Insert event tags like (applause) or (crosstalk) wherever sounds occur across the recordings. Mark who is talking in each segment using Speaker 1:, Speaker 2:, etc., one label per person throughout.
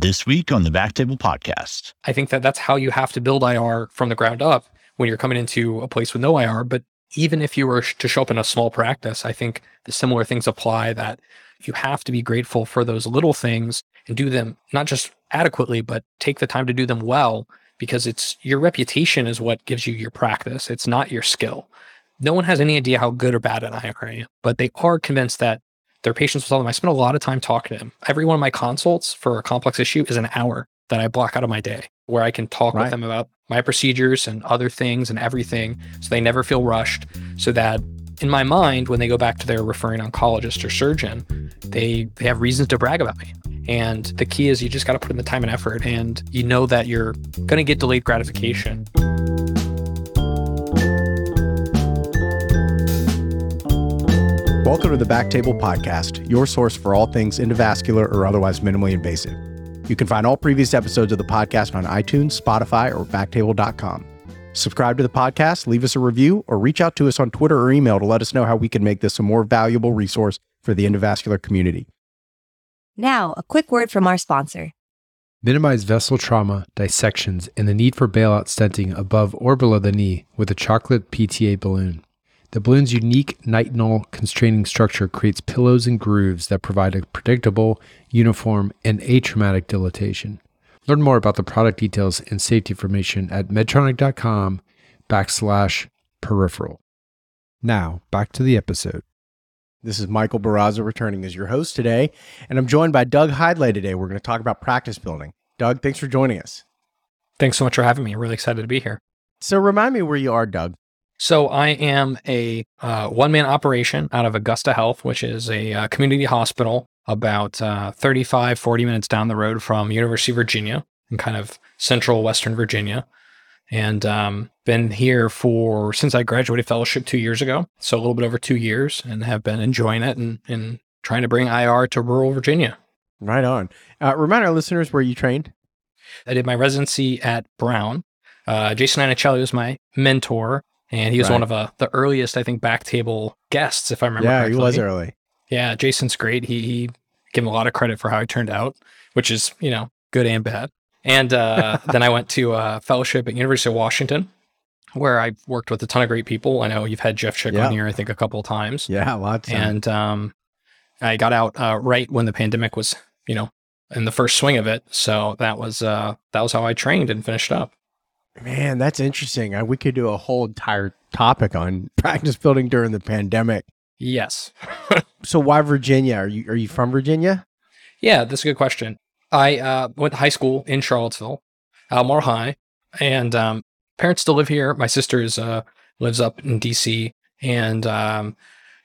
Speaker 1: This week on the Backtable Podcast.
Speaker 2: I think that that's how you have to build IR from the ground up when you're coming into a place with no IR. But even if you were to show up in a small practice, I think the similar things apply that you have to be grateful for those little things and do them not just adequately, but take the time to do them well because it's your reputation is what gives you your practice. It's not your skill. No one has any idea how good or bad an IR I but they are convinced that their patients will tell them. I spend a lot of time talking to them. Every one of my consults for a complex issue is an hour that I block out of my day where I can talk right. with them about my procedures and other things and everything so they never feel rushed so that in my mind when they go back to their referring oncologist or surgeon they, they have reasons to brag about me and the key is you just got to put in the time and effort and you know that you're going to get delayed gratification
Speaker 3: Welcome to the Backtable Podcast, your source for all things endovascular or otherwise minimally invasive. You can find all previous episodes of the podcast on iTunes, Spotify, or backtable.com. Subscribe to the podcast, leave us a review, or reach out to us on Twitter or email to let us know how we can make this a more valuable resource for the endovascular community.
Speaker 4: Now, a quick word from our sponsor.
Speaker 5: Minimize vessel trauma, dissections, and the need for bailout stenting above or below the knee with a chocolate PTA balloon. The balloon's unique nitinol constraining structure creates pillows and grooves that provide a predictable, uniform, and atraumatic dilatation. Learn more about the product details and safety information at medtronic.com backslash peripheral. Now, back to the episode.
Speaker 3: This is Michael Barraza returning as your host today, and I'm joined by Doug Hidlay today. We're going to talk about practice building. Doug, thanks for joining us.
Speaker 2: Thanks so much for having me. I'm really excited to be here.
Speaker 3: So, remind me where you are, Doug.
Speaker 2: So I am a uh, one man operation out of Augusta Health, which is a uh, community hospital about uh, 35, 40 minutes down the road from University of Virginia in kind of central Western Virginia. And um, been here for since I graduated fellowship two years ago. So a little bit over two years and have been enjoying it and, and trying to bring IR to rural Virginia.
Speaker 3: Right on. Uh, remind our listeners where you trained.
Speaker 2: I did my residency at Brown. Uh, Jason Iannuccilli was my mentor and he was right. one of uh, the earliest, I think, back table guests, if I remember.
Speaker 3: Yeah,
Speaker 2: correctly.
Speaker 3: he was early.
Speaker 2: Yeah, Jason's great. He he gave him a lot of credit for how he turned out, which is you know good and bad. And uh, (laughs) then I went to a fellowship at University of Washington, where I worked with a ton of great people. I know you've had Jeff Chick on here, I think, a couple of times.
Speaker 3: Yeah, lots.
Speaker 2: And um, I got out uh, right when the pandemic was, you know, in the first swing of it. So that was uh, that was how I trained and finished up.
Speaker 3: Man, that's interesting. I, we could do a whole entire topic on (laughs) practice building during the pandemic.
Speaker 2: Yes. (laughs)
Speaker 3: so why Virginia? Are you are you from Virginia?
Speaker 2: Yeah, that's a good question. I uh, went to high school in Charlottesville, Albemarle High, and um, parents still live here. My sister is, uh, lives up in DC, and um,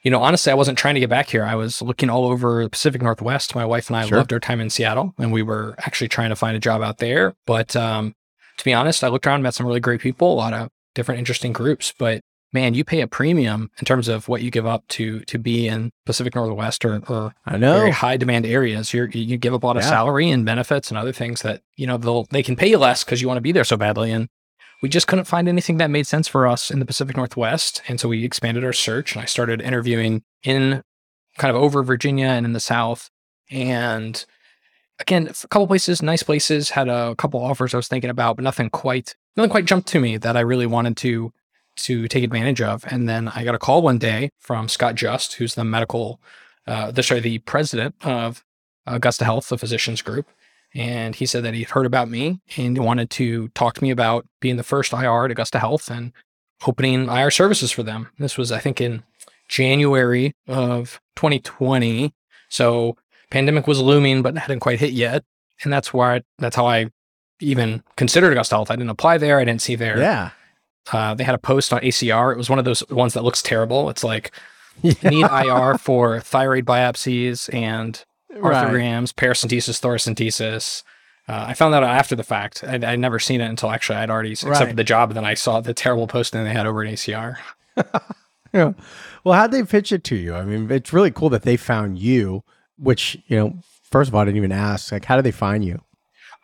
Speaker 2: you know, honestly, I wasn't trying to get back here. I was looking all over the Pacific Northwest. My wife and I sure. loved our time in Seattle, and we were actually trying to find a job out there. But um, to be honest, I looked around, and met some really great people, a lot of different interesting groups, but man, you pay a premium in terms of what you give up to to be in Pacific Northwest or, or
Speaker 3: I know
Speaker 2: very high demand areas. you you give up a lot of salary and benefits and other things that you know they'll they can pay you less because you want to be there so badly. And we just couldn't find anything that made sense for us in the Pacific Northwest, and so we expanded our search. And I started interviewing in kind of over Virginia and in the South, and again, a couple places, nice places, had a couple offers I was thinking about, but nothing quite, nothing quite jumped to me that I really wanted to to take advantage of. And then I got a call one day from Scott Just, who's the medical, uh, the sorry, the president of Augusta Health, the physicians group, and he said that he'd heard about me and wanted to talk to me about being the first IR at Augusta Health and opening IR services for them. This was, I think, in January of 2020. So pandemic was looming, but hadn't quite hit yet. And that's why that's how I even considered Augusta Health. I didn't apply there. I didn't see there.
Speaker 3: Yeah.
Speaker 2: Uh, they had a post on ACR. It was one of those ones that looks terrible. It's like (laughs) yeah. need IR for thyroid biopsies and arthrograms, right. paracentesis, thoracentesis. Uh, I found that out after the fact. I'd, I'd, never seen it until actually I'd already accepted right. the job. And then I saw the terrible posting they had over at ACR. (laughs)
Speaker 3: yeah. Well, how'd they pitch it to you? I mean, it's really cool that they found you which, you know, first of all, I didn't even ask, like, how did they find you?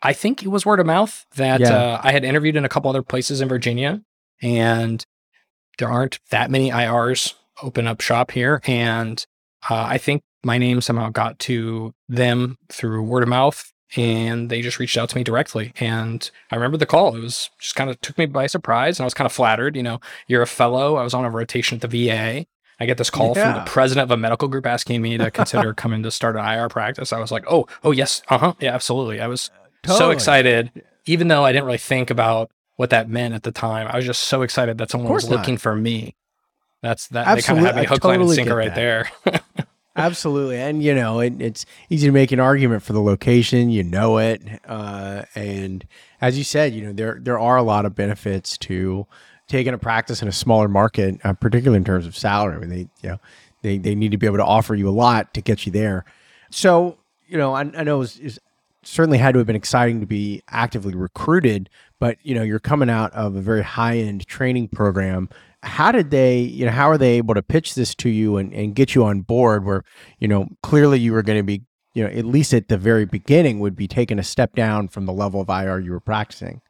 Speaker 2: I think it was word of mouth that yeah. uh, I had interviewed in a couple other places in Virginia, and there aren't that many IRs open up shop here. And uh, I think my name somehow got to them through word of mouth. and they just reached out to me directly. And I remember the call. It was just kind of took me by surprise, and I was kind of flattered. You know, you're a fellow. I was on a rotation at the VA. I get this call from the president of a medical group asking me to consider (laughs) coming to start an IR practice. I was like, oh, oh yes, uh huh, yeah, absolutely. I was so excited, even though I didn't really think about what that meant at the time. I was just so excited that someone was
Speaker 3: course not.
Speaker 2: looking for me. That's that. They kind of had me hook, line, and sinker right
Speaker 3: that.
Speaker 2: there. (laughs)
Speaker 3: Absolutely, and you know it, it's easy to make an argument for the location. You know it, uh, and as you said, you know there there are a lot of benefits to taking a practice in a smaller market, uh, particularly in terms of salary. I mean, they you know they they need to be able to offer you a lot to get you there. So you know, I, I know it was, it certainly had to have been exciting to be actively recruited, but you know you're coming out of a very high end training program how did they you know how are they able to pitch this to you and, and get you on board where you know clearly you were going to be you know at least at the very beginning would be taking a step down from the level of ir you were practicing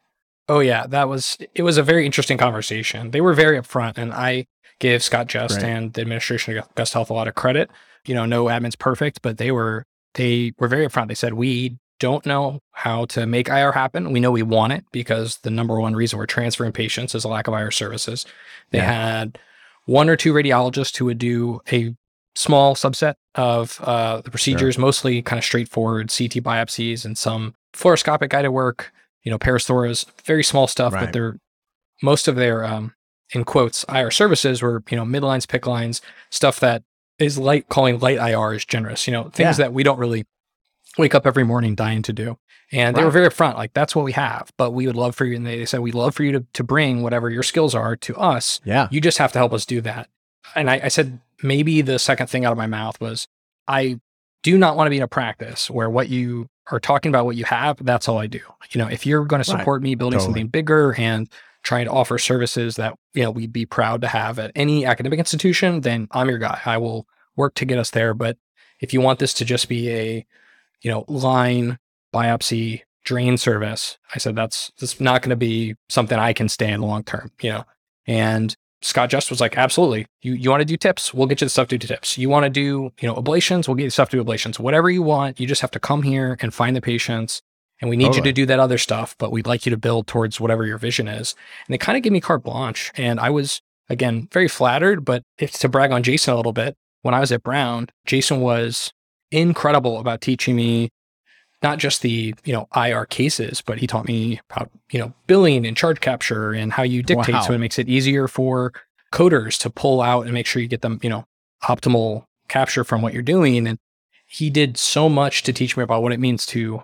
Speaker 2: Oh yeah, that was it was a very interesting conversation. They were very upfront and I gave Scott Just
Speaker 3: Right.
Speaker 2: and the administration of Gust Health a lot of credit. You know, no admin's perfect, but they were they were very upfront. They said we don't know how to make IR happen. We know we want it because the number one reason we're transferring patients is a lack of IR services. They
Speaker 3: Yeah.
Speaker 2: had one or two radiologists who would do a small subset of uh, the procedures, mostly kind of straightforward CT biopsies and some fluoroscopic guided work, you know, parathoras, very small stuff,
Speaker 3: Right.
Speaker 2: but they're most of their um, in quotes IR services were you know midlines, PICC lines, stuff that is light calling light IR is generous. You know, things
Speaker 3: Yeah.
Speaker 2: that we don't really wake up every morning dying to do. And they were very upfront, like that's what we have, but we would love for you. And they said we'd love for you to to bring whatever your skills are to us.
Speaker 3: yeah
Speaker 2: You just have to help us do that. And I, I said maybe the second thing out of my mouth was I do not want to be in a practice where what you are talking about, what you have, that's all I do. You know, if you're going to
Speaker 3: Right.
Speaker 2: support me building
Speaker 3: Totally.
Speaker 2: something bigger and trying to offer services that, you know, we'd be proud to have at any academic institution, then I'm your guy. I will work to get us there. But if you want this to just be a, you know, line biopsy drain service, I said that's that's not going to be something I can stay in long term, you know. And Scott Just was like, absolutely. You you want to do tips? We'll get you the stuff to do tips. You want to do, you know, ablations? We'll get you stuff to do ablations. Whatever you want, you just have to come here and find the patients. And we need
Speaker 3: Totally.
Speaker 2: you to do that other stuff, but we'd like you to build towards whatever your vision is. And they kind of gave me carte blanche. And I was, again, very flattered, but if to brag on Jason a little bit, when I was at Brown, Jason was incredible about teaching me not just the you know IR cases, but he taught me about you know billing and charge capture and how you dictate
Speaker 3: Wow.
Speaker 2: so it makes it easier for coders to pull out and make sure you get them you know optimal capture from what you're doing. And he did so much to teach me about what it means to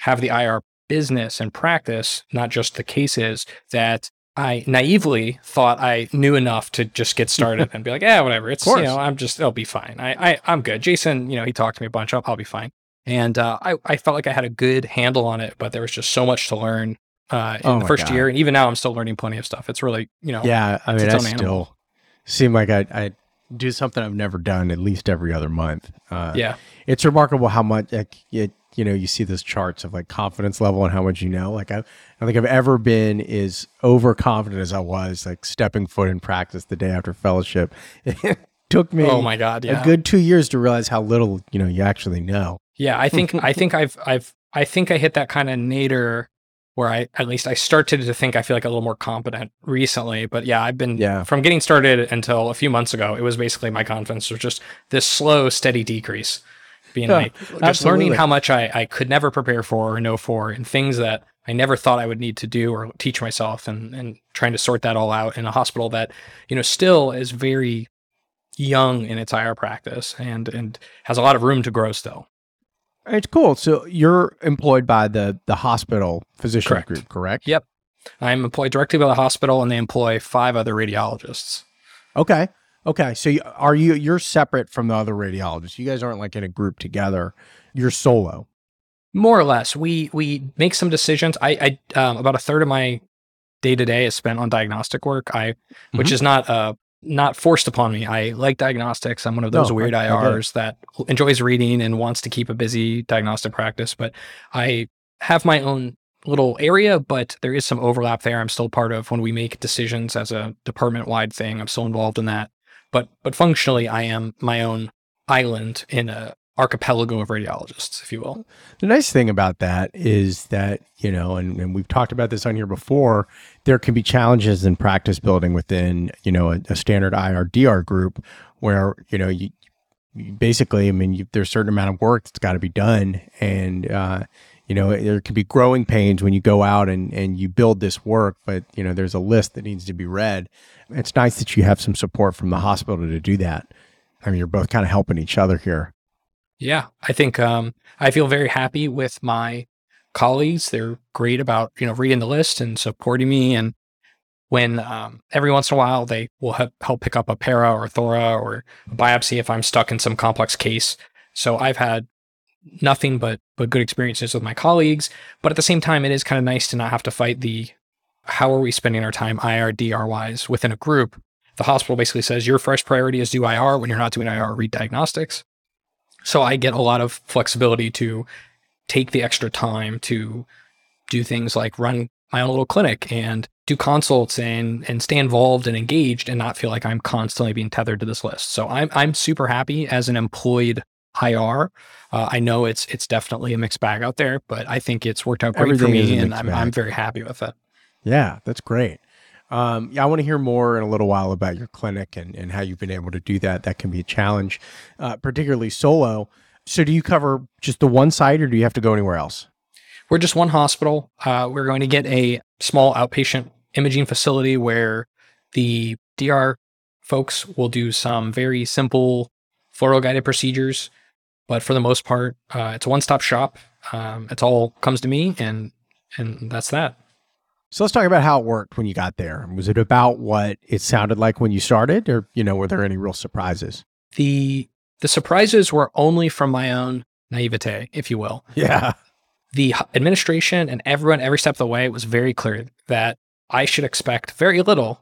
Speaker 2: have the IR business and practice, not just the cases that I naively thought I knew enough to just get started (laughs) and be like, yeah, whatever. It's, you know, I'm just, it'll be fine. I, I, I'm good. Jason, you know, he talked to me a bunch. I'll, I'll be fine. And uh, I, I felt like I had a good handle on it, but there was just so much to learn uh, in
Speaker 3: Oh
Speaker 2: the first
Speaker 3: God.
Speaker 2: year. And even now, I'm still learning plenty of stuff. It's really, you know,
Speaker 3: yeah i mean i still
Speaker 2: animal.
Speaker 3: seem like I, I do something i've never done at least every other month uh,
Speaker 2: yeah.
Speaker 3: it's remarkable how much like it, you know you see those charts of like confidence level and how much you know like I, I don't think I've ever been as overconfident as I was like stepping foot in practice the day after fellowship. (laughs) It took me
Speaker 2: Oh my God. Yeah.
Speaker 3: a good two years to realize how little you know you actually know.
Speaker 2: Yeah, I think I think I've I've I think I hit that kind of nadir where I at least I started to think I feel like a little more competent recently. But yeah, I've been
Speaker 3: Yeah.
Speaker 2: from getting started until a few months ago, it was basically my confidence was just this slow, steady decrease. Being
Speaker 3: Yeah,
Speaker 2: like just
Speaker 3: absolutely.
Speaker 2: learning how much I, I could never prepare for or know for and things that I never thought I would need to do or teach myself and and trying to sort that all out in a hospital that, you know, still is very young in its IR practice and and has a lot of room to grow still.
Speaker 3: It's cool. So you're employed by the the hospital physician
Speaker 2: Correct.
Speaker 3: group, correct?
Speaker 2: Yep. I'm employed directly by the hospital and they employ five other radiologists.
Speaker 3: Okay. Okay. So you, are you you're separate from the other radiologists? You guys aren't like in a group together. You're solo.
Speaker 2: More or less. We we make some decisions. I, I um, about a third of my day to day is spent on diagnostic work. I which is not uh not forced upon me. I like diagnostics. I'm one of those
Speaker 3: No,
Speaker 2: weird
Speaker 3: I- I.
Speaker 2: IRs that enjoys reading and wants to keep a busy diagnostic practice. But I have my own little area, but there is some overlap there. I'm still part of when we make decisions as a department wide thing. I'm still involved in that. But but functionally I am my own island in a archipelago of radiologists, if you will.
Speaker 3: The nice thing about that is that, you know, and, and we've talked about this on here before, there can be challenges in practice building within, you know, a, a standard IRDR group where, you know, you, you basically, I mean, you, there's a certain amount of work that's got to be done. And, uh, you know, there can be growing pains when you go out and, and you build this work, but, you know, there's a list that needs to be read. It's nice that you have some support from the hospital to do that. I mean, you're both kind of helping each other here.
Speaker 2: Yeah, I think um, I feel very happy with my colleagues. They're great about you know reading the list and supporting me. And when um, every once in a while they will help, help pick up a para or a thora or a biopsy if I'm stuck in some complex case. So I've had nothing but but good experiences with my colleagues. But at the same time, it is kind of nice to not have to fight the how are we spending our time IRDR wise within a group. The hospital basically says your first priority is do IR. When you're not doing IR, read diagnostics. So I get a lot of flexibility to take the extra time to do things like run my own little clinic and do consults and and stay involved and engaged and not feel like I'm constantly being tethered to this list. So I'm I'm super happy as an employed IR. Uh, I know it's it's definitely a mixed bag out there, but I think it's worked out great
Speaker 3: Everything
Speaker 2: for me, and I'm
Speaker 3: bag.
Speaker 2: I'm very happy with it.
Speaker 3: Yeah, that's great. Um, yeah, I want to hear more in a little while about your clinic and, and how you've been able to do that. That can be a challenge, uh, particularly solo. So, do you cover just the one site or do you have to go anywhere else?
Speaker 2: We're just one hospital. Uh, we're going to get a small outpatient imaging facility where the DR folks will do some very simple fluoro guided procedures. But for the most part, uh, it's a one stop shop. Um, it's all comes to me, and and that's that.
Speaker 3: So, let's talk about how it worked when you got there. Was it about what it sounded like when you started, or you know, were there any real surprises?
Speaker 2: The the surprises were only from my own naivete, if you will.
Speaker 3: Yeah,
Speaker 2: the administration and everyone every step of the way it was very clear that I should expect very little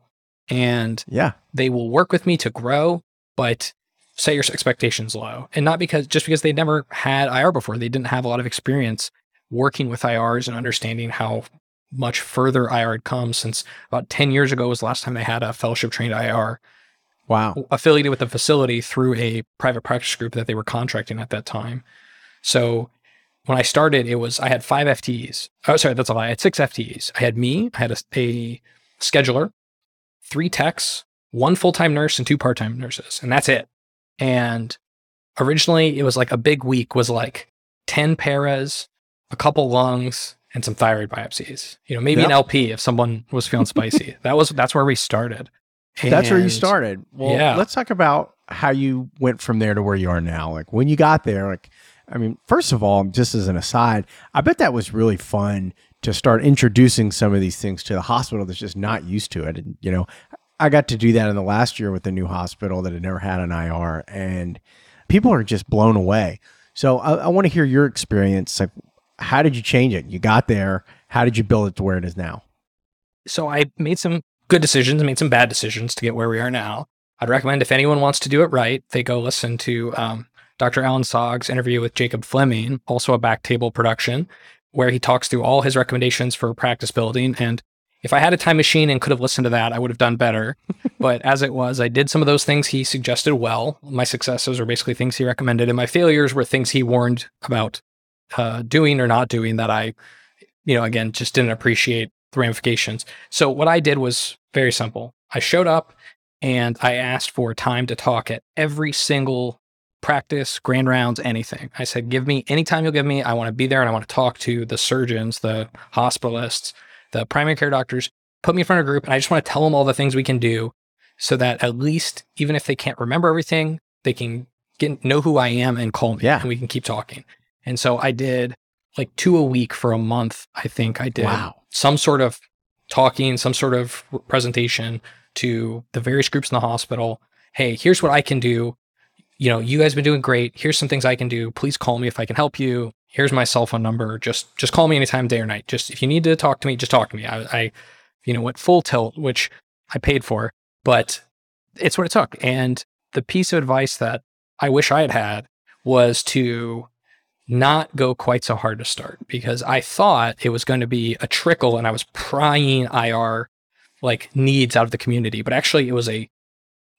Speaker 2: and
Speaker 3: yeah,
Speaker 2: they will work with me to grow, but set your expectations low. And not because just because they never had IR before, they didn't have a lot of experience working with IRs and understanding how much further IR had come since about 10 years ago was the last time they had a fellowship trained IR
Speaker 3: wow,
Speaker 2: affiliated with the facility through a private practice group that they were contracting at that time. So when I started, it was I had five FTEs. Oh, sorry, that's a lie. I had six FTEs. I had me, I had a, a scheduler, three techs, one full time nurse, and two part time nurses, and that's it. And originally, it was like a big week was like ten paras, a couple lungs, and some thyroid biopsies. You know, maybe an LP if someone was feeling (laughs) spicy. that was that's where we started.
Speaker 3: that's where you started. Well,
Speaker 2: yeah.
Speaker 3: let's talk about how you went from there to where you are now. Like when you got there, like I mean, first of all, just as an aside, I bet that was really fun to start introducing some of these things to the hospital that's just not used to it. And, you know, I got to do that in the last year with the new hospital that had never had an IR, and people are just blown away. So I, I want to hear your experience. Like, how did you change it? You got there. How did you build it to where it is now?
Speaker 2: so I made some good decisions, and made some bad decisions to get where we are now. I'd recommend if anyone wants to do it right, they go listen to um, Dr. Alan Sog's interview with Jacob Fleming, also a back table production, where he talks through all his recommendations for practice building. And if I had a time machine and could have listened to that, I would have done better. (laughs) but as it was, I did some of those things he suggested well. My successes were basically things he recommended, and my failures were things he warned about uh, doing or not doing that I, you know, again, just didn't appreciate the ramifications. So what I did was very simple. I showed up and I asked for time to talk at every single practice, grand rounds, anything. I said, give me any time you'll give me. I want to be there and I want to talk to the surgeons, the hospitalists, the primary care doctors. Put me in front of a group and I just want to tell them all the things we can do so that at least, even if they can't remember everything, they can get know who I am and call me
Speaker 3: Yeah.
Speaker 2: and we can keep talking. And so I did like two a week for a month. I think I did
Speaker 3: Wow.
Speaker 2: some sort of talking, some sort of presentation to the various groups in the hospital. Hey, here's what I can do. You know, you guys have been doing great. Here's some things I can do. Please call me if I can help you. Here's my cell phone number. Just just call me anytime, day or night. Just if you need to talk to me, just talk to me. I, I you know, went full tilt, which I paid for, but it's what it took. And the piece of advice that I wish I had had was to not go quite so hard to start because I thought it was going to be a trickle and I was prying IR like needs out of the community, but actually it was a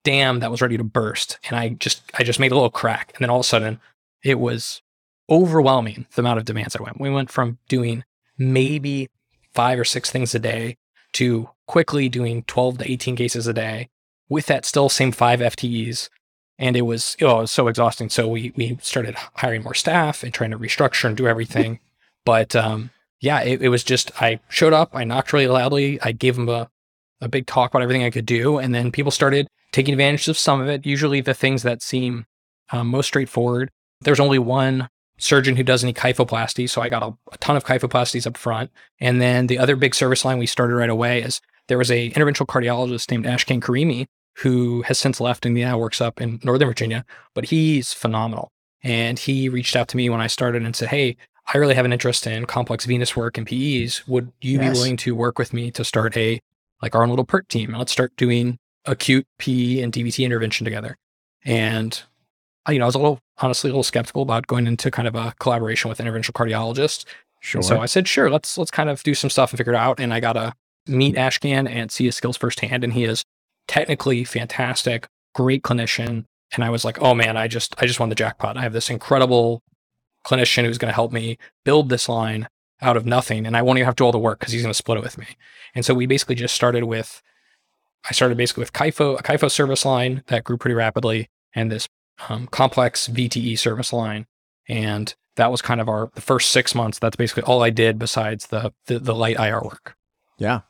Speaker 2: dam that was ready to burst and I just I just made a little crack and then all of a sudden it was overwhelming the amount of demands I went. We went from doing maybe five or six things a day to quickly doing 12 to 18 cases a day with that still same five FTEs. And it was, oh, it was so exhausting. So we, we started hiring more staff and trying to restructure and do everything. but um, yeah, it, it was just, I showed up, I knocked really loudly. I gave them a, a big talk about everything I could do. And then people started taking advantage of some of it, usually the things that seem um, most straightforward. There's only one surgeon who does any kyphoplasty. So I got a, a, ton of kyphoplasties up front. And then the other big service line we started right away is there was a interventional cardiologist named Ashkan Karimi who has since left and now works up in Northern Virginia, but he's phenomenal. And he reached out to me when I started and said, Hey, I really have an interest in complex venous work and PEs. Would you yes. be willing to work with me to start a like our own little PERT team? And let's start doing acute PE and DVT intervention together. And uh, you know, I was a little honestly a little skeptical about going into kind of a collaboration with interventional cardiologist. Sure. And so I said, sure, let's let's kind of do some stuff and figure it out. And I got to meet Ashkan and see his skills firsthand. And he is technically fantastic, great clinician. And I was like, oh man, I just I just won the jackpot. I have this incredible clinician who's going to help me build this line out of nothing. And I won't even have to do all the work because he's going to split it with me. And so we basically just started with I started basically with Kypho, a Kypho service line that grew pretty rapidly, and this um, complex VTE service line. And that was kind of our the first six months. That's basically all I did besides the the, the light IR work.
Speaker 3: Yeah,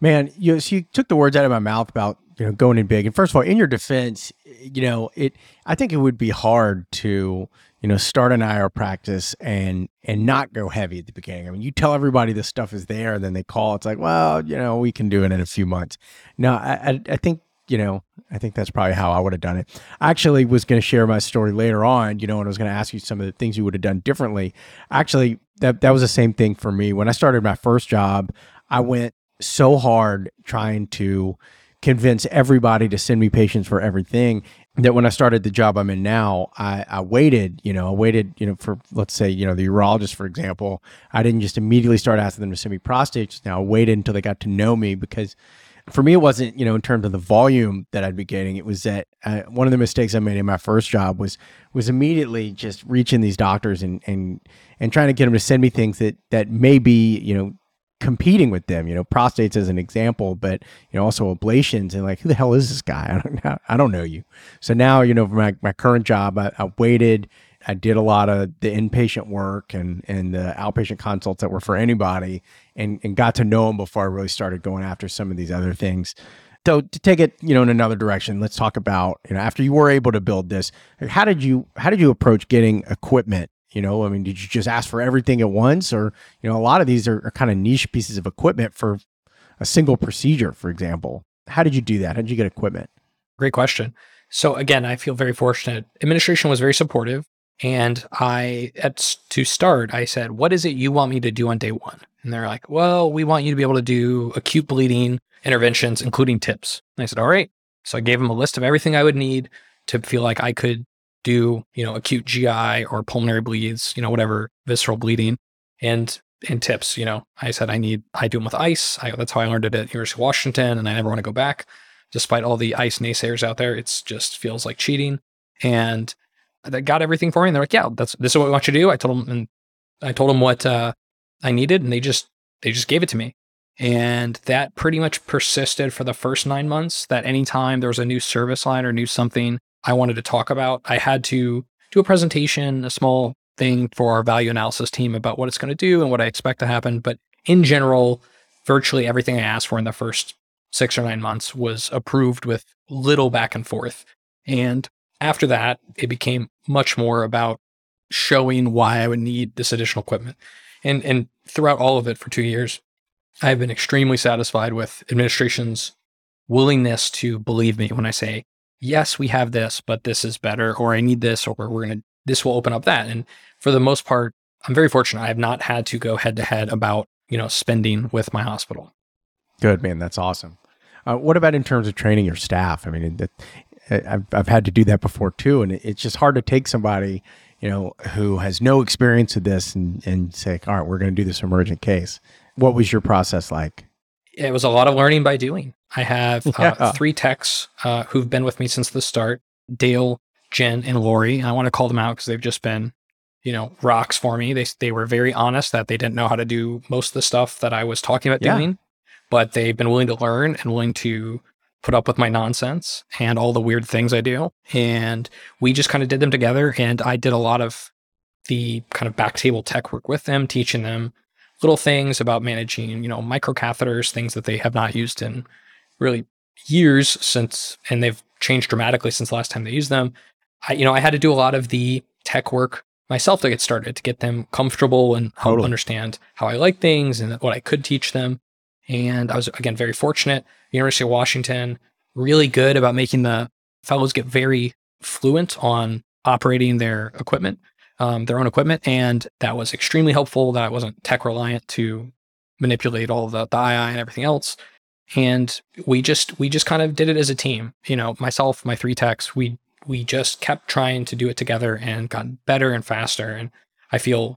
Speaker 3: man. You so you took the words out of my mouth about you know going in big. And first of all, in your defense, you know it. I think it would be hard to you know start an IR practice and and not go heavy at the beginning. I mean, you tell everybody this stuff is there, and then they call. It's like, well, you know, we can do it in a few months. No, I I, I think you know, I think that's probably how I would have done it. I actually was going to share my story later on, you know, and I was going to ask you some of the things you would have done differently. Actually, that that was the same thing for me. When I started my first job, I went so hard trying to convince everybody to send me patients for everything that when I started the job I'm in now, I, I waited, you know, I waited, you know, for let's say, you know, the urologist, for example, I didn't just immediately start asking them to send me prostates. Now I waited until they got to know me because for me, it wasn't, you know, in terms of the volume that I'd be getting. It was that uh, one of the mistakes I made in my first job was was immediately just reaching these doctors and and and trying to get them to send me things that that may be, you know, competing with them. You know, prostates as an example, but you know, also ablations and like, who the hell is this guy? (laughs) I don't, know, I don't know you. So now, you know, for my my current job, I, I waited I did a lot of the inpatient work and and the outpatient consults that were for anybody, and and got to know them before I really started going after some of these other things. So to take it, you know, in another direction, let's talk about you know after you were able to build this, how did you how did you approach getting equipment? You know, I mean, did you just ask for everything at once, or you know, a lot of these are, are kind of niche pieces of equipment for a single procedure, for example. How did you do that? How did you get equipment?
Speaker 2: Great question. So again, I feel very fortunate. Administration was very supportive. And I, at, to start, I said, What is it you want me to do on day one? And they're like, Well, we want you to be able to do acute bleeding interventions, including TIPS. And I said, All right. So I gave them a list of everything I would need to feel like I could do, you know, acute GI or pulmonary bleeds, you know, whatever visceral bleeding and and tips. You know, I said I need I do them with ice. I, that's how I learned it at University of Washington, and I never want to go back, despite all the ice naysayers out there. It's just feels like cheating. And that got everything for me. And they're like, yeah, that's this is what we want you to do. I told them and I told them what uh, I needed, and they just they just gave it to me. And that pretty much persisted for the first nine months. That anytime there was a new service line or new something I wanted to talk about, I had to do a presentation, a small thing for our value analysis team about what it's going to do and what I expect to happen. But in general, virtually everything I asked for in the first six or nine months was approved with little back and forth. And after that, it became much more about showing why I would need this additional equipment. And and throughout all of it for two years, I've been extremely satisfied with administration's willingness to believe me when I say, yes, we have this, but this is better, or I need this, or we're gonna this will open up that. And for the most part, I'm very fortunate. I have not had to go head to head about, you know, spending with my hospital.
Speaker 3: Good, man. That's awesome. Uh, what about in terms of training your staff? I mean, I've, I've had to do that before too. And it's just hard to take somebody, you know, who has no experience with this and, and say, all right, we're going to do this emergent case. What was your process like?
Speaker 2: It was a lot of learning by doing. I have uh, three techs uh, who've been with me since the start Dale, Jen and Lori. I want to call them out because they've just been, you know, rocks for me. They they were very honest that they didn't know how to do most of the stuff that I was talking about
Speaker 3: Yeah.
Speaker 2: doing, but they've been willing to learn and willing to put up with my nonsense and all the weird things I do. And we just kind of did them together. And I did a lot of the kind of back table tech work with them, teaching them little things about managing, you know, microcatheters, things that they have not used in really years since, and they've changed dramatically since the last time they used them. I, you know, I had to do a lot of the tech work myself to get started, to get them comfortable and help
Speaker 3: Totally.
Speaker 2: understand how I like things and what I could teach them. And I was again very fortunate. University of Washington, really good about making the fellows get very fluent on operating their equipment, um, their own equipment, and that was extremely helpful. That I wasn't tech reliant to manipulate all the, the II and everything else. And we just we just kind of did it as a team. You know, myself, my three techs, we we just kept trying to do it together and got better and faster. And I feel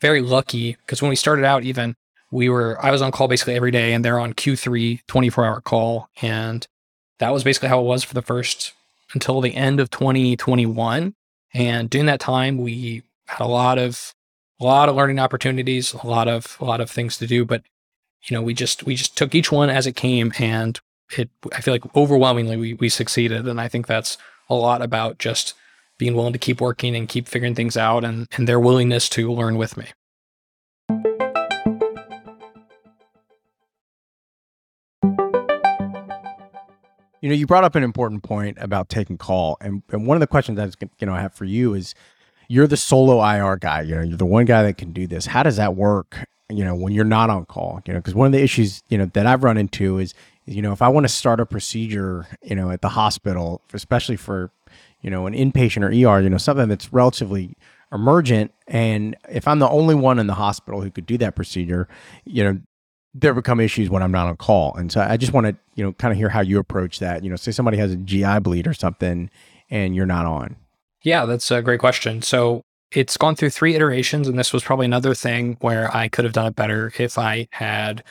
Speaker 2: very lucky because when we started out, even we were I was on call basically every day, and they're on Q3 24 hour call, and that was basically how it was for the first until the end of 2021. And during that time, we had a lot of a lot of learning opportunities, a lot of a lot of things to do, but you know, we just we just took each one as it came, and it I feel like overwhelmingly we we succeeded, and I think that's a lot about just being willing to keep working and keep figuring things out, and and their willingness to learn with me.
Speaker 3: You know, you brought up an important point about taking call, and, and one of the questions I you know I have for you is, you're the solo IR guy. You know, you're the one guy that can do this. How does that work? You know, when you're not on call. You know, because one of the issues you know that I've run into is, you know, if I want to start a procedure, you know, at the hospital, especially for, you know, an inpatient or ER, you know, something that's relatively emergent, and if I'm the only one in the hospital who could do that procedure, you know, there become issues when I'm not on call. And so I just want to, you know, kind of hear how you approach that. You know, say somebody has a GI bleed or something and you're not on.
Speaker 2: Yeah, that's a great question. So it's gone through three iterations, and this was probably another thing where I could have done it better if I had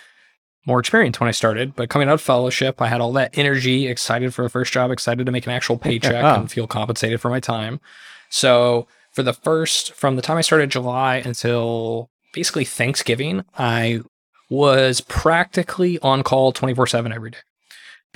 Speaker 2: more experience when I started. But coming out of fellowship, I had all that energy, excited for a first job, excited to make an actual paycheck
Speaker 3: Oh.
Speaker 2: and feel compensated for my time. So for the first, from the time I started July until basically Thanksgiving, I was practically on call 24 7 every day.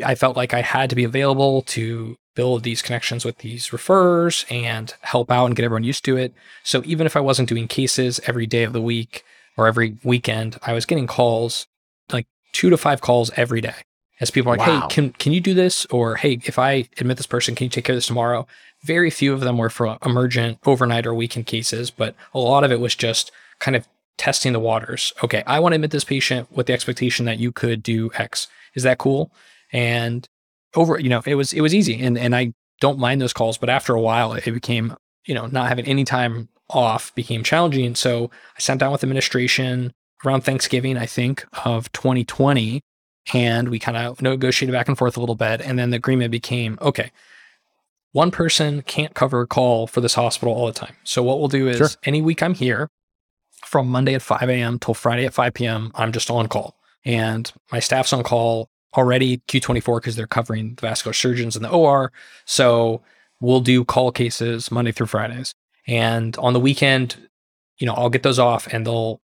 Speaker 2: I felt like I had to be available to build these connections with these referrers and help out and get everyone used to it. So even if I wasn't doing cases every day of the week or every weekend, I was getting calls, like two to five calls every day. As people are like,
Speaker 3: Wow.
Speaker 2: hey, can can you do this? Or hey, if I admit this person, can you take care of this tomorrow? Very few of them were for emergent overnight or weekend cases, but a lot of it was just kind of testing the waters. Okay, I want to admit this patient with the expectation that you could do X. Is that cool? And over, you know, it was it was easy, and and I don't mind those calls, but after a while, it became, you know, not having any time off became challenging. So I sat down with administration around Thanksgiving, I think, of 2020, and we kind of negotiated back and forth a little bit, and then the agreement became okay. One person can't cover a call for this hospital all the time. So what we'll do is
Speaker 3: Sure.
Speaker 2: any week I'm here, from Monday at 5 a.m. till Friday at 5 p.m., I'm just on call. And my staff's on call already Q24 because they're covering the vascular surgeons in the OR. So we'll do call cases Monday through Fridays. And on the weekend, you know, I'll get those off and they'll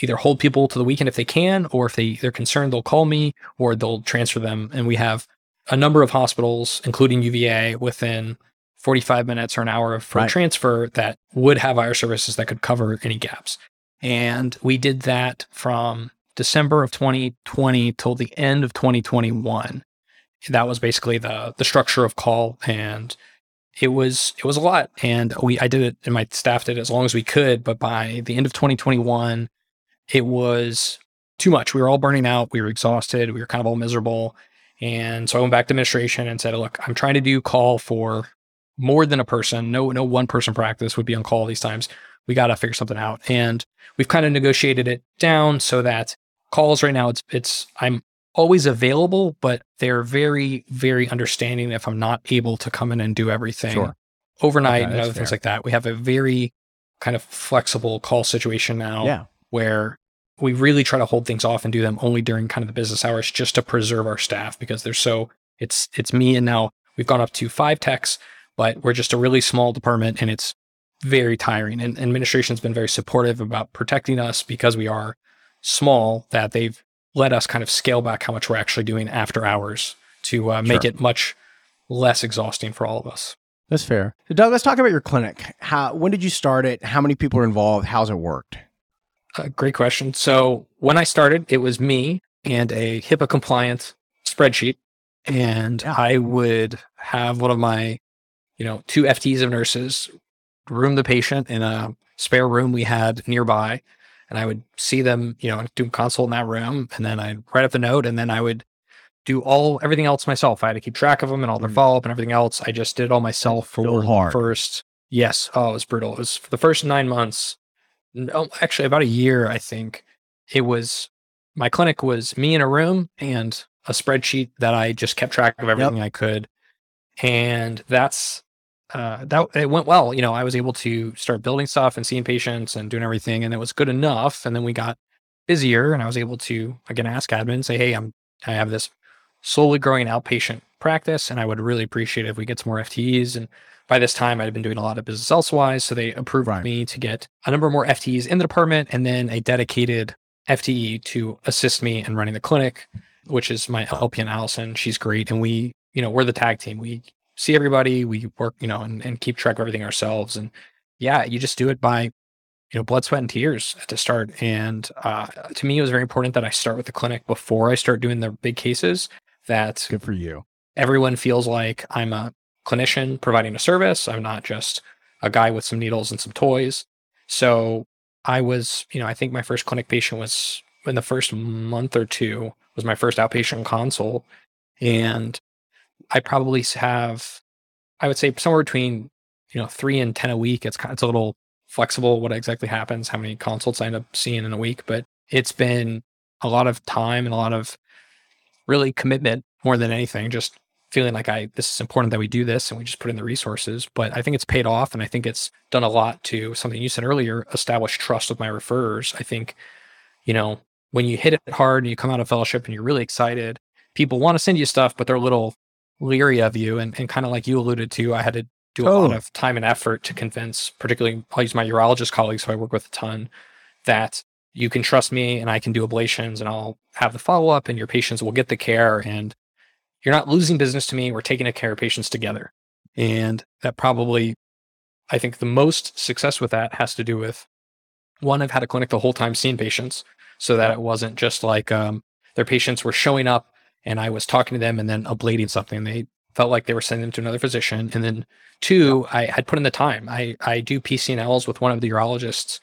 Speaker 2: either hold people to the weekend if they can, or if they, they're concerned, they'll call me or they'll transfer them. And we have a number of hospitals, including UVA, within 45 minutes or an hour of
Speaker 3: Right.
Speaker 2: transfer that would have IR services that could cover any gaps. And we did that from December of 2020 till the end of 2021. That was basically the the structure of call and it was it was a lot and we I did it and my staff did it as long as we could but by the end of 2021 it was too much. We were all burning out, we were exhausted, we were kind of all miserable. And so I went back to administration and said, "Look, I'm trying to do call for more than a person. No no one person practice would be on call these times. We got to figure something out." And we've kind of negotiated it down so that calls right now it's it's I'm always available, but they're very very understanding if I'm not able to come in and do everything
Speaker 3: Sure.
Speaker 2: overnight
Speaker 3: Okay,
Speaker 2: and other things
Speaker 3: fair.
Speaker 2: like that. We have a very kind of flexible call situation now
Speaker 3: Yeah.
Speaker 2: where we really try to hold things off and do them only during kind of the business hours just to preserve our staff because they're so it's it's me and now we've gone up to five techs but we're just a really small department and it's very tiring. And administration's been very supportive about protecting us because we are small, that they've let us kind of scale back how much we're actually doing after hours to uh, make
Speaker 3: Sure.
Speaker 2: it much less exhausting for all of us.
Speaker 3: That's fair. Doug, let's talk about your clinic. How when did you start it? How many people are involved? How's it worked?
Speaker 2: Uh, great question. So when I started, it was me and a HIPAA compliant spreadsheet, and
Speaker 3: Yeah.
Speaker 2: I would have one of my, you know, two FTs of nurses room the patient in a spare room we had nearby, and I would see them, you know, do a consult in that room, and then I'd write up the note, and then I would do all everything else myself. I had to keep track of them and all their
Speaker 3: Mm.
Speaker 2: follow up and everything else. I just did it all myself for
Speaker 1: hard.
Speaker 2: first. Yes, oh, it was brutal. It was for the first nine months. No, actually, about a year, I think. It was my clinic was me in a room and a spreadsheet that I just kept track of everything I could, and that's uh, that it went well. You know, I was able to start building stuff and seeing patients and doing everything, and it was good enough. And then we got busier, and I was able to again ask admin, say, "Hey, I'm I have this slowly growing outpatient practice, and I would really appreciate it if we get some more FTEs." And by this time, I had been doing a lot of business elsewise, so they approved
Speaker 3: Right.
Speaker 2: me to get a number more FTEs in the department, and then a dedicated FTE to assist me in running the clinic, which is my LPN Allison. She's great, and we, you know, we're the tag team. We see everybody, we work, you know, and, and keep track of everything ourselves. And yeah, you just do it by, you know, blood, sweat, and tears at the start. And uh, to me, it was very important that I start with the clinic before I start doing the big cases. That
Speaker 3: Good for you.
Speaker 2: everyone feels like I'm a clinician providing a service. I'm not just a guy with some needles and some toys. So I was, you know, I think my first clinic patient was in the first month or two was my first outpatient consult. And I probably have, I would say somewhere between, you know, three and 10 a week. It's kind it's a little flexible what exactly happens, how many consults I end up seeing in a week, but it's been a lot of time and a lot of really commitment more than anything. Just feeling like I this is important that we do this and we just put in the resources. But I think it's paid off, and I think it's done a lot to something you said earlier, establish trust with my referrers. I think, you know, when you hit it hard and you come out of fellowship and you're really excited, people want to send you stuff, but they're a little leery of you. And and kind of like you alluded to, I had to do a lot of time and effort to convince, particularly I'll use my urologist colleagues who I work with a ton, that you can trust me and I can do ablations and I'll have the follow up and your patients will get the care and you're not losing business to me. We're taking care of patients together. And that probably, I think the most success with that has to do with one, I've had a clinic the whole time seeing patients so that it wasn't just like um, their patients were showing up and I was talking to them and then ablating something. They felt like they were sending them to another physician. And then two, I had put in the time. I, I do PCNLs with one of the urologists,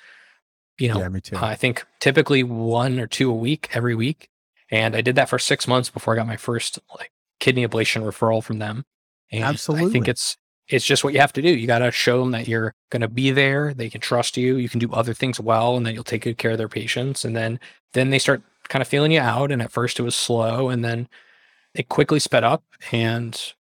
Speaker 2: you know,
Speaker 3: yeah, me too.
Speaker 2: I think typically one or two a week every week. And I did that for six months before I got my first like kidney ablation referral from them. And I think it's it's just what you have to do. You got to show them that you're going to be there. They can trust you. You can do other things well, and that you'll take good care of their patients. And then then they start kind of feeling you out. And at first it was slow, and then it quickly sped up. And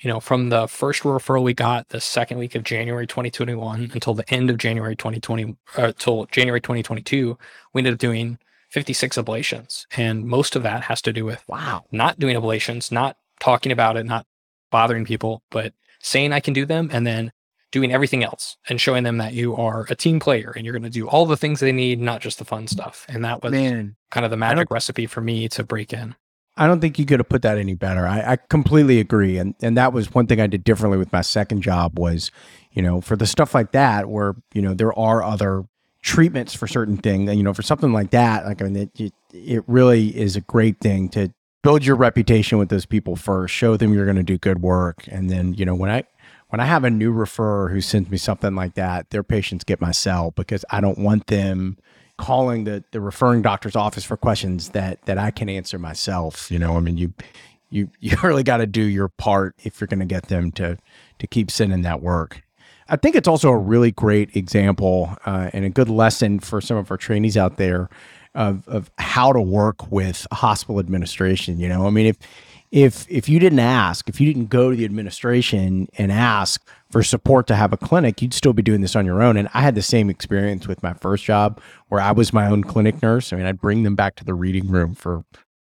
Speaker 2: you know, from the first referral we got the second week of January 2021 until the end of January 2020, uh, till January 2022, we ended up doing 56 ablations, and most of that has to do with
Speaker 3: wow.
Speaker 2: not doing ablations, not talking about it, not bothering people, but saying I can do them and then doing everything else and showing them that you are a team player and you're going to do all the things they need, not just the fun stuff. And that was
Speaker 3: Man,
Speaker 2: kind of the magic recipe for me to break in.
Speaker 3: I don't think you could have put that any better. I, I completely agree. And and that was one thing I did differently with my second job was, you know, for the stuff like that where, you know, there are other treatments for certain things. And, you know, for something like that, like I mean, it, it, it really is a great thing to build your reputation with those people first, show them you're going to do good work. And then, you know, when I when I have a new referrer who sends me something like that, their patients get my cell because I don't want them calling the the referring doctor's office for questions that that I can answer myself. You know, I mean, you you (laughs) you really got to do your part if you're going to get them to to keep sending that work. I think it's also a really great example uh, and a good lesson for some of our trainees out there of of how to work with hospital administration. You know, I mean, if if if you didn't ask, if you didn't go to the administration and ask for support to have a clinic, you'd still be doing this on your own. And I had the same experience with my first job where I was my own clinic nurse. I mean, I'd bring them back to the reading room for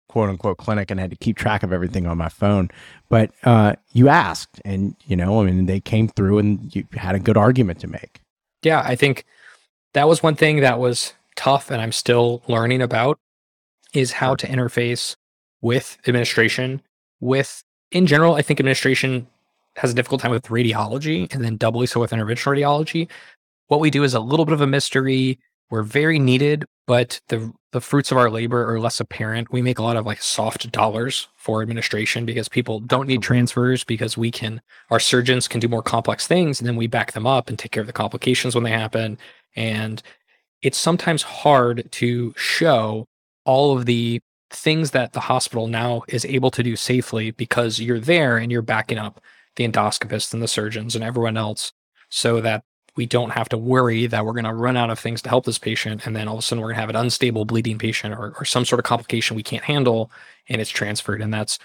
Speaker 3: quote unquote clinic and I had to keep track of everything on my phone. But uh, you asked, and you know, I mean, they came through, and you had a good argument to make.
Speaker 2: Yeah, I think that was one thing that was tough, and I'm still learning about is how to interface with administration. With in general, I think administration has a difficult time with radiology, and then doubly so with interventional radiology. What we do is a little bit of a mystery. We're very needed, but the the fruits of our labor are less apparent. We make a lot of like soft dollars for administration because people don't need mm-hmm. transfers because we can our surgeons can do more complex things and then we back them up and take care of the complications when they happen. And it's sometimes hard to show all of the things that the hospital now is able to do safely because you're there and you're backing up the endoscopists and the surgeons and everyone else so that we don't have to worry that we're going to run out of things to help this patient. And then all of a sudden we're going to have an unstable bleeding patient or, or some sort of complication we can't handle and it's transferred. And that's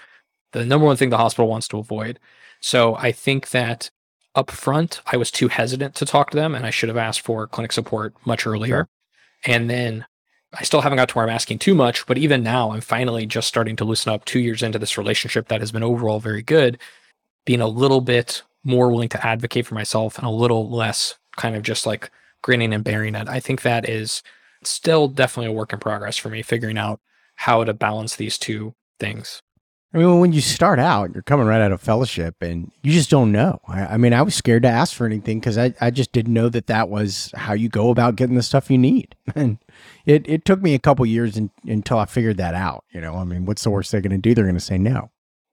Speaker 2: the number one thing the hospital wants to avoid. So I think that up front, I was too hesitant to talk to them and I should have asked for clinic support much earlier. Sure. And then I still haven't got to where I'm asking too much, but even now I'm finally just starting to loosen up two years into this relationship that has been overall very good, being a little bit more willing to advocate for myself and a little less kind of just like grinning and bearing it. I think that is still definitely a work in progress for me, figuring out how to balance these two things.
Speaker 3: I mean, when you start out, you're coming right out of fellowship and you just don't know. I, I mean, I was scared to ask for anything because I, I just didn't know that that was how you go about getting the stuff you need. (laughs) And it, it took me a couple years in, until I figured that out. You know, I mean, what's the worst they're going to do? They're going to say no.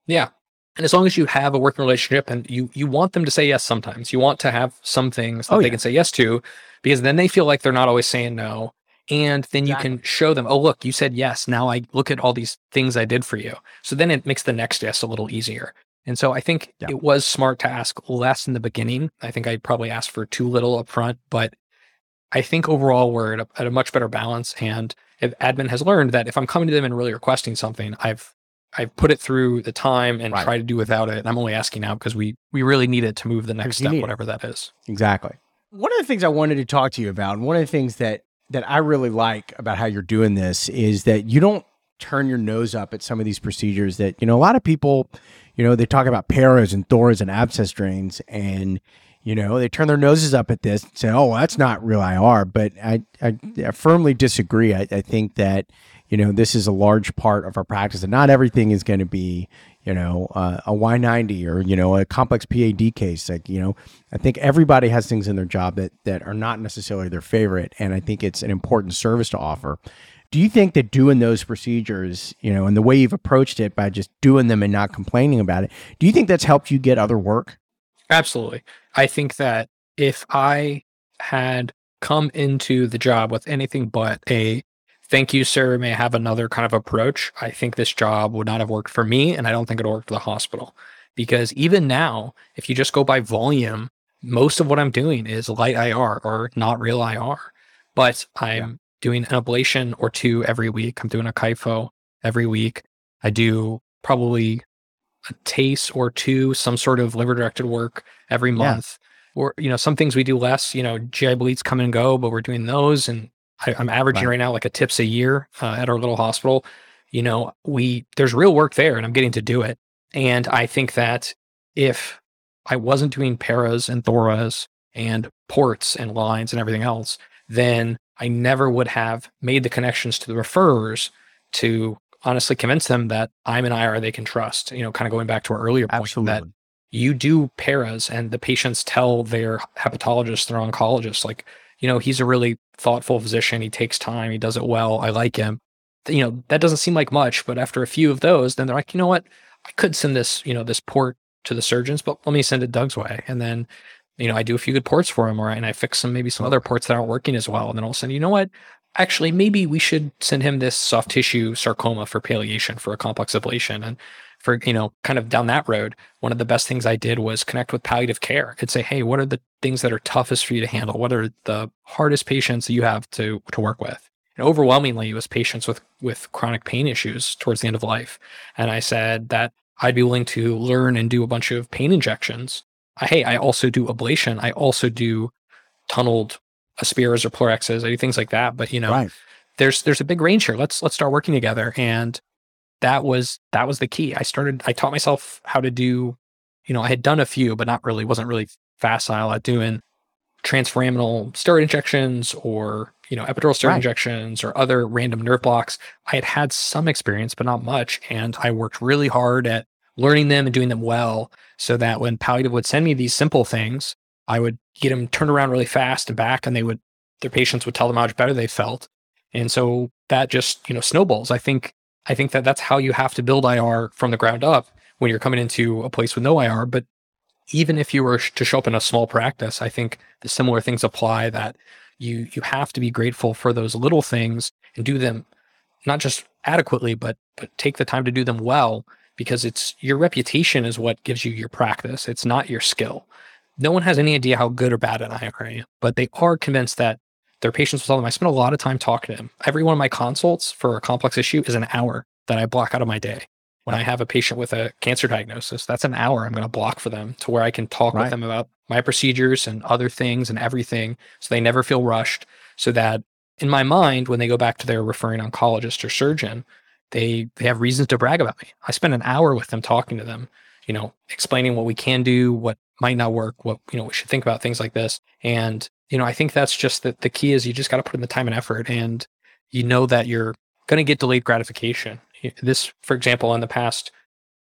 Speaker 2: Yeah. And as long as you have a working relationship and you you want them to say yes sometimes, you want to have some things that oh, they yeah. can say yes to because then they feel like they're not always saying no. And then you can show them, oh, look, you said yes. Now I look at all these things I did for you. So then it makes the next yes a little easier. And so I think yeah. it was smart to ask less in the beginning. I think I probably asked for too little up front, but I think overall we're at a, at a much better balance. And if admin has learned that if I'm coming to them and really requesting something, I've I've put it through the time and right. try to do without it. And I'm only asking now because we we really need it to move the next step, whatever that is.
Speaker 3: Exactly. One of the things I wanted to talk to you about, and one of the things that that I really like about how you're doing this is that you don't turn your nose up at some of these procedures that, you know, a lot of people, you know, they talk about paras and thoras and abscess drains and you know, they turn their noses up at this and say, "Oh, well, that's not real IR." But I, I, I firmly disagree. I, I, think that you know this is a large part of our practice, and not everything is going to be you know uh, a Y90 or you know a complex PAD case. Like you know, I think everybody has things in their job that that are not necessarily their favorite, and I think it's an important service to offer. Do you think that doing those procedures, you know, and the way you've approached it by just doing them and not complaining about it, do you think that's helped you get other work?
Speaker 2: Absolutely. I think that if I had come into the job with anything but a thank you, sir, may I have another kind of approach, I think this job would not have worked for me. And I don't think it worked for the hospital. Because even now, if you just go by volume, most of what I'm doing is light IR or not real IR. But I'm yeah. doing an ablation or two every week. I'm doing a kypho every week. I do probably a TACE or two, some sort of liver directed work every month. Yeah. Or, you know, some things we do less, you know, GI bleeds come and go, but we're doing those. And I, am averaging right. right. now like a TIPS a year uh, at our little hospital. You know, we, there's real work there and I'm getting to do it. And I think that if I wasn't doing paras and thoras and ports and lines and everything else, then I never would have made the connections to the referrers to honestly convince them that I'm an IR they can trust. You know, kind of going back to our earlier point Absolutely. that you do paras and the patients tell their hepatologists, their oncologists, like, you know, he's a really thoughtful physician. He takes time. He does it well. I like him. You know, that doesn't seem like much, but after a few of those, then they're like, you know what? I could send this, you know, this port to the surgeons, but let me send it Doug's way. And then, you know, I do a few good ports for him, or and I fix some maybe some other ports that aren't working as well. And then all of a sudden, you know what? actually, maybe we should send him this soft tissue sarcoma for palliation for a complex ablation. And for, you know, kind of down that road, one of the best things I did was connect with palliative care. I'd say, hey, what are the things that are toughest for you to handle? What are the hardest patients that you have to to work with? And overwhelmingly, it was patients with with chronic pain issues towards the end of life. And I said that I'd be willing to learn and do a bunch of pain injections. I, hey, I also do ablation. I also do tunneled Aspiras or PleurXes. I do things like that. But you know, right. there's there's a big range here. Let's let's start working together. And that was that was the key. I started I taught myself how to do, you know, I had done a few, but not really, wasn't really facile at doing transforaminal steroid injections or you know epidural steroid
Speaker 3: Right.
Speaker 2: injections or other random nerve blocks. I had had some experience, but not much, and I worked really hard at learning them and doing them well, so that when palliative would send me these simple things, I would get them turned around really fast and back, and they would their patients would tell them how much better they felt, and so that just you know snowballs. I think I think that that's how you have to build IR from the ground up when you're coming into a place with no IR, but even if you were to show up in a small practice, I think the similar things apply that you you have to be grateful for those little things and do them not just adequately, but but take the time to do them well because it's your reputation is what gives you your practice. It's not your skill. No one has any idea how good or bad an IR I am, but they are convinced that their patients will tell them. I spend a lot of time talking to them. Every one of my consults for a complex issue is an hour that I block out of my day. When I have a patient with a cancer diagnosis, that's an hour I'm going to block for them to where I can talk
Speaker 3: Right.
Speaker 2: with them about my procedures and other things and everything so they never feel rushed. So that in my mind, when they go back to their referring oncologist or surgeon, they, they have reasons to brag about me. I spend an hour with them talking to them, you know, explaining what we can do, what might not work, what, you know, we should think about things like this. And, you know, I think that's just that the key is you just got to put in the time and effort and you know that you're going to get delayed gratification. This, for example, in the past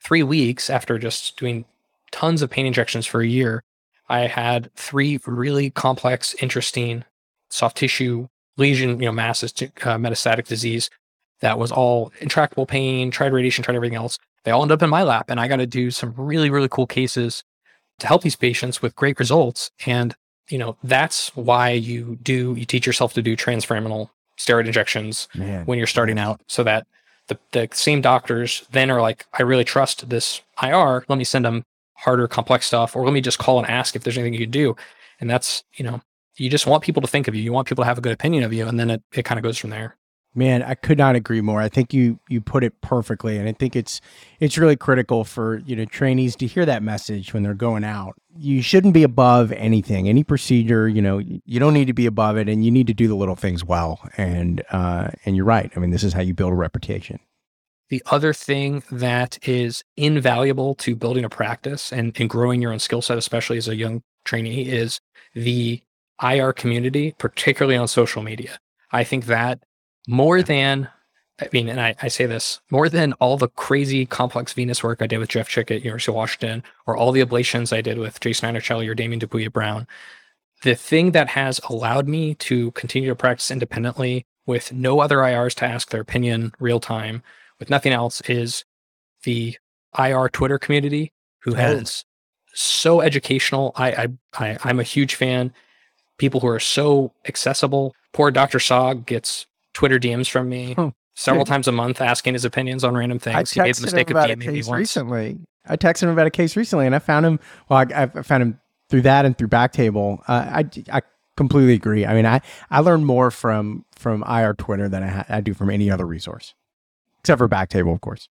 Speaker 2: three weeks after just doing tons of pain injections for a year, I had three really complex, interesting soft tissue lesion, you know, masses, to, uh, metastatic disease that was all intractable pain, tried radiation, tried everything else. They all end up in my lap, and I got to do some really, really cool cases to help these patients with great results. And you know, that's why you do you teach yourself to do transforaminal steroid injections
Speaker 3: Man.
Speaker 2: when you're starting out so that the, the same doctors then are like, I really trust this IR. Let me send them harder, complex stuff, or let me just call and ask if there's anything you can do. And that's, you know, you just want people to think of you. You want people to have a good opinion of you. And then it, it kind of goes from there.
Speaker 3: Man, I could not agree more. I think you you put it perfectly, and I think it's it's really critical for you know trainees to hear that message when they're going out. You shouldn't be above anything, any procedure. You know, you don't need to be above it, and you need to do the little things well. And uh, and you're right. I mean, this is how you build a reputation.
Speaker 2: The other thing that is invaluable to building a practice and, and growing your own skill set, especially as a young trainee, is the IR community, particularly on social media. I think that more than, I mean, and I, I say this, more than all the crazy complex venous work I did with Jeff Chick at University of Washington, or all the ablations I did with Jason Iannuccilli or Damian Dupuy Brown, the thing that has allowed me to continue to practice independently with no other IRs to ask their opinion real time, with nothing else, is the IR Twitter community who oh. has so educational. I, I, I I'm a huge fan. People who are so accessible. Poor Dr. Sog gets Twitter DMs from me
Speaker 3: Oh,
Speaker 2: several
Speaker 3: good.
Speaker 2: times a month asking his opinions on random
Speaker 3: I
Speaker 2: things. He made the mistake of DMing me once.
Speaker 3: recently. I texted him about a case recently, and I found him. Well, I, I found him through that and through Backtable. Uh, I I completely agree. I mean, I I learned more from from IR Twitter than I, ha- I do from any other resource, except for Backtable, of course.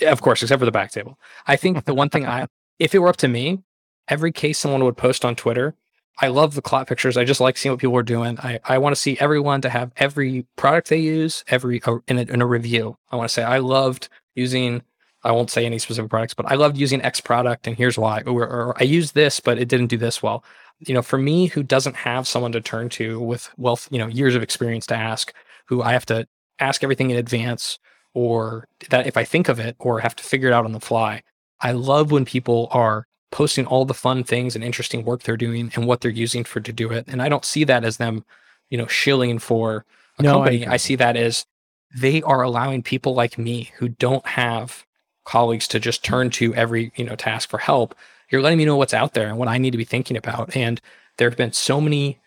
Speaker 2: Yeah, of course, except for the back table. I think the one thing I, (laughs) if it were up to me, every case someone would post on Twitter, I love the clot pictures. I just like seeing what people are doing. I, I want to see everyone to have every product they use, every uh, in a, in a review. I want to say I loved using. I won't say any specific products, but I loved using X product, and here's why. Or, or I used this, but it didn't do this well. You know, for me, who doesn't have someone to turn to with wealth, you know, years of experience to ask, who I have to ask everything in advance or that if I think of it or have to figure it out on the fly. I love when people are posting all the fun things and interesting work they're doing and what they're using for to do it. And I don't see that as them, you know, shilling for a
Speaker 3: No,
Speaker 2: company.
Speaker 3: agree.
Speaker 2: I see that as they are allowing people like me who don't have colleagues to just turn to every, you know, task for help. You're letting me know what's out there and what I need to be thinking about. And there have been so many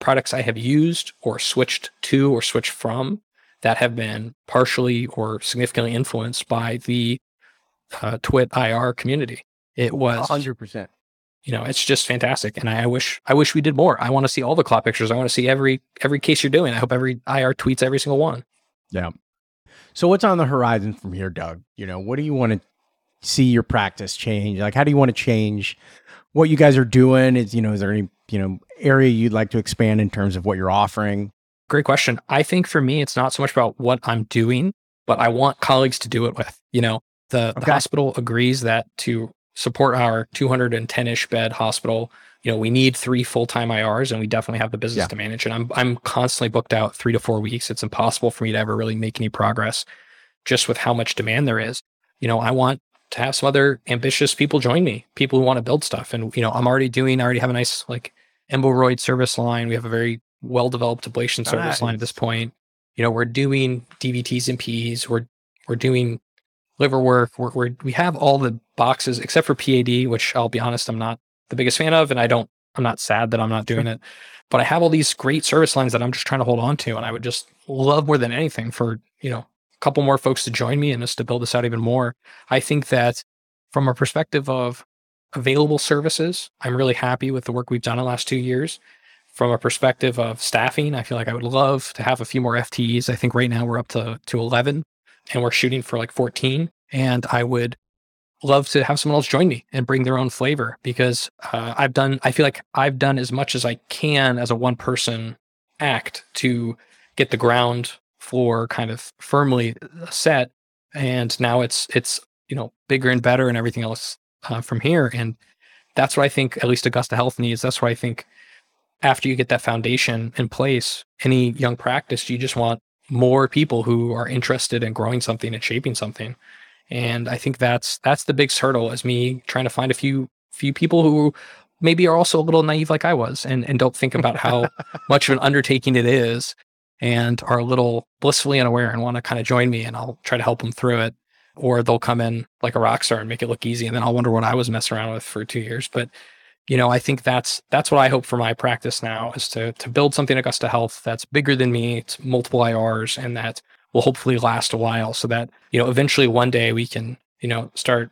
Speaker 2: products I have used or switched to or switched from that have been partially or significantly influenced by the uh, Twit IR community. It was,
Speaker 3: hundred percent.
Speaker 2: you know, it's just fantastic, and I, I wish I wish we did more. I want to see all the clot pictures. I want to see every every case you're doing. I hope every IR tweets every single one. Yeah.
Speaker 3: So what's on the horizon from here, Doug? You know, what do you want to see your practice change? Like, how do you want to change what you guys are doing? Is you know, is there any you know area you'd like to expand in terms of what you're offering?
Speaker 2: Great question. I think for me, it's not so much about what I'm doing, but I want colleagues to do it with. You know, the, the hospital agrees that to support our 210 ish bed hospital, you know, we need three full time IRs, and we definitely have the business
Speaker 3: Yeah.
Speaker 2: to manage. And I'm I'm constantly booked out three to four weeks. It's impossible for me to ever really make any progress, just with how much demand there is. You know, I want to have some other ambitious people join me, people who want to build stuff. And you know, I'm already doing. I already have a nice like Emborrhoid service line. We have a very well developed ablation service line at this point. You know, we're doing DVTs and Ps. We're we're doing liver work. We're, we're we have all the boxes except for PAD, which I'll be honest, I'm not the biggest fan of, and I don't. I'm not sad that I'm not doing it, but I have all these great service lines that I'm just trying to hold on to, and I would just love more than anything for you know a couple more folks to join me and us to build this out even more. I think that from a perspective of available services, I'm really happy with the work we've done in the last two years. From a perspective of staffing, I feel like I would love to have a few more FTEs. I think right now we're up to to 11, and we're shooting for like 14. And I would love to have someone else join me and bring their own flavor because uh, I've done. I feel like I've done as much as I can as a one person act to get the ground floor kind of firmly set, and now it's it's you know bigger and better and everything else uh, from here. And that's what I think. At least Augusta Health needs. That's what I think. After you get that foundation in place, any young practice, you just want more people who are interested in growing something and shaping something. And I think that's that's the big hurdle is me trying to find a few few people who maybe are also a little naive like I was and, and don't think about how (laughs) much of an undertaking it is and are a little blissfully unaware and want to kind of join me and I'll try to help them through it. Or they'll come in like a rock star and make it look easy. And then I'll wonder what I was messing around with for two years. But you know, I think that's that's what I hope for my practice now is to to build something at Augusta Health that's bigger than me, it's multiple IRs, and that will hopefully last a while so that, you know, eventually one day we can, you know, start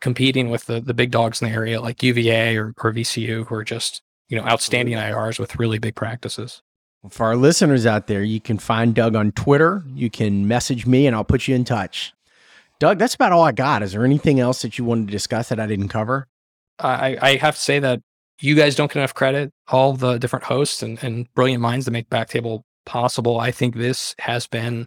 Speaker 2: competing with the the big dogs in the area like UVA or, or VCU who are just, you know, outstanding IRs with really big practices.
Speaker 3: For our listeners out there, you can find Doug on Twitter. You can message me and I'll put you in touch. Doug, that's about all I got. Is there anything else that you wanted to discuss that I didn't cover?
Speaker 2: I, I have to say that you guys don't get enough credit. All the different hosts and, and brilliant minds that make Backtable possible. I think this has been,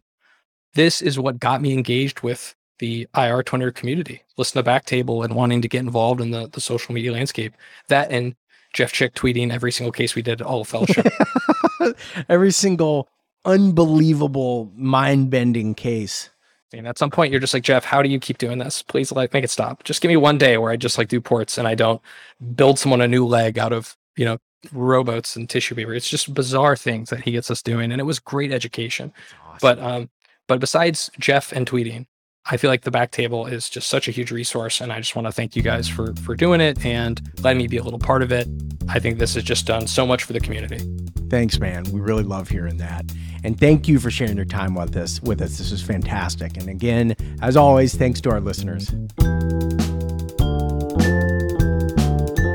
Speaker 2: this is what got me engaged with the IR Twitter community. Listen to Backtable and wanting to get involved in the, the social media landscape. That and Jeff Chick tweeting every single case we did all fellowship. (laughs)
Speaker 3: Every single unbelievable, mind bending case.
Speaker 2: And at some point, you're just like, Jeff, how do you keep doing this? Please, like, make it stop. Just give me one day where I just like do ports and I don't build someone a new leg out of, you know, rowboats and tissue paper. It's just bizarre things that he gets us doing, and it was great education. But um, but besides Jeff and tweeting, I feel like the back table is just such a huge resource, and I just want to thank you guys for for doing it and letting me be a little part of it. I think this has just done so much for the community.
Speaker 3: Thanks, man. We really love hearing that. And thank you for sharing your time with us. With us, this was fantastic. And again, as always, thanks to our listeners.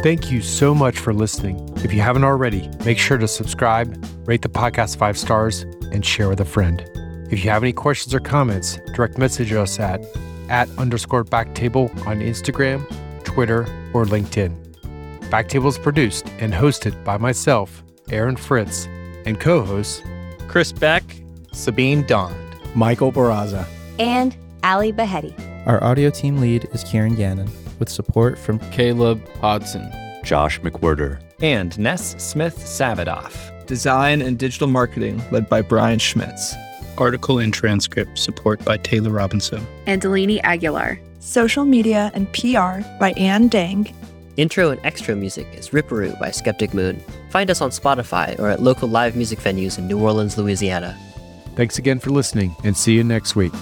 Speaker 5: Thank you so much for listening. If you haven't already, make sure to subscribe, rate the podcast five stars, and share with a friend. If you have any questions or comments, direct message us at at underscore backtable on Instagram, Twitter, or LinkedIn. Backtable is produced and hosted by myself, Aaron Fritz, and co-hosts
Speaker 6: Chris Beck, Sabeen Dhand.
Speaker 3: Michael Barraza.
Speaker 4: And Ali Behetti.
Speaker 7: Our audio team lead is Kieran Gannon, with support from
Speaker 8: Caleb Hodson.
Speaker 9: Josh McWhirter.
Speaker 6: And Ness Smith Savadoff.
Speaker 8: Design and digital marketing led by Brian Schmitz.
Speaker 10: Article and transcript support by Taylor Robinson.
Speaker 11: and Delaney Aguilar.
Speaker 12: Social media and PR by Ann Dang.
Speaker 13: Intro and extra music is Ripperoo by Skeptic Moon. Find us on Spotify or at local live music venues in New Orleans, Louisiana.
Speaker 5: Thanks again for listening and see you next week.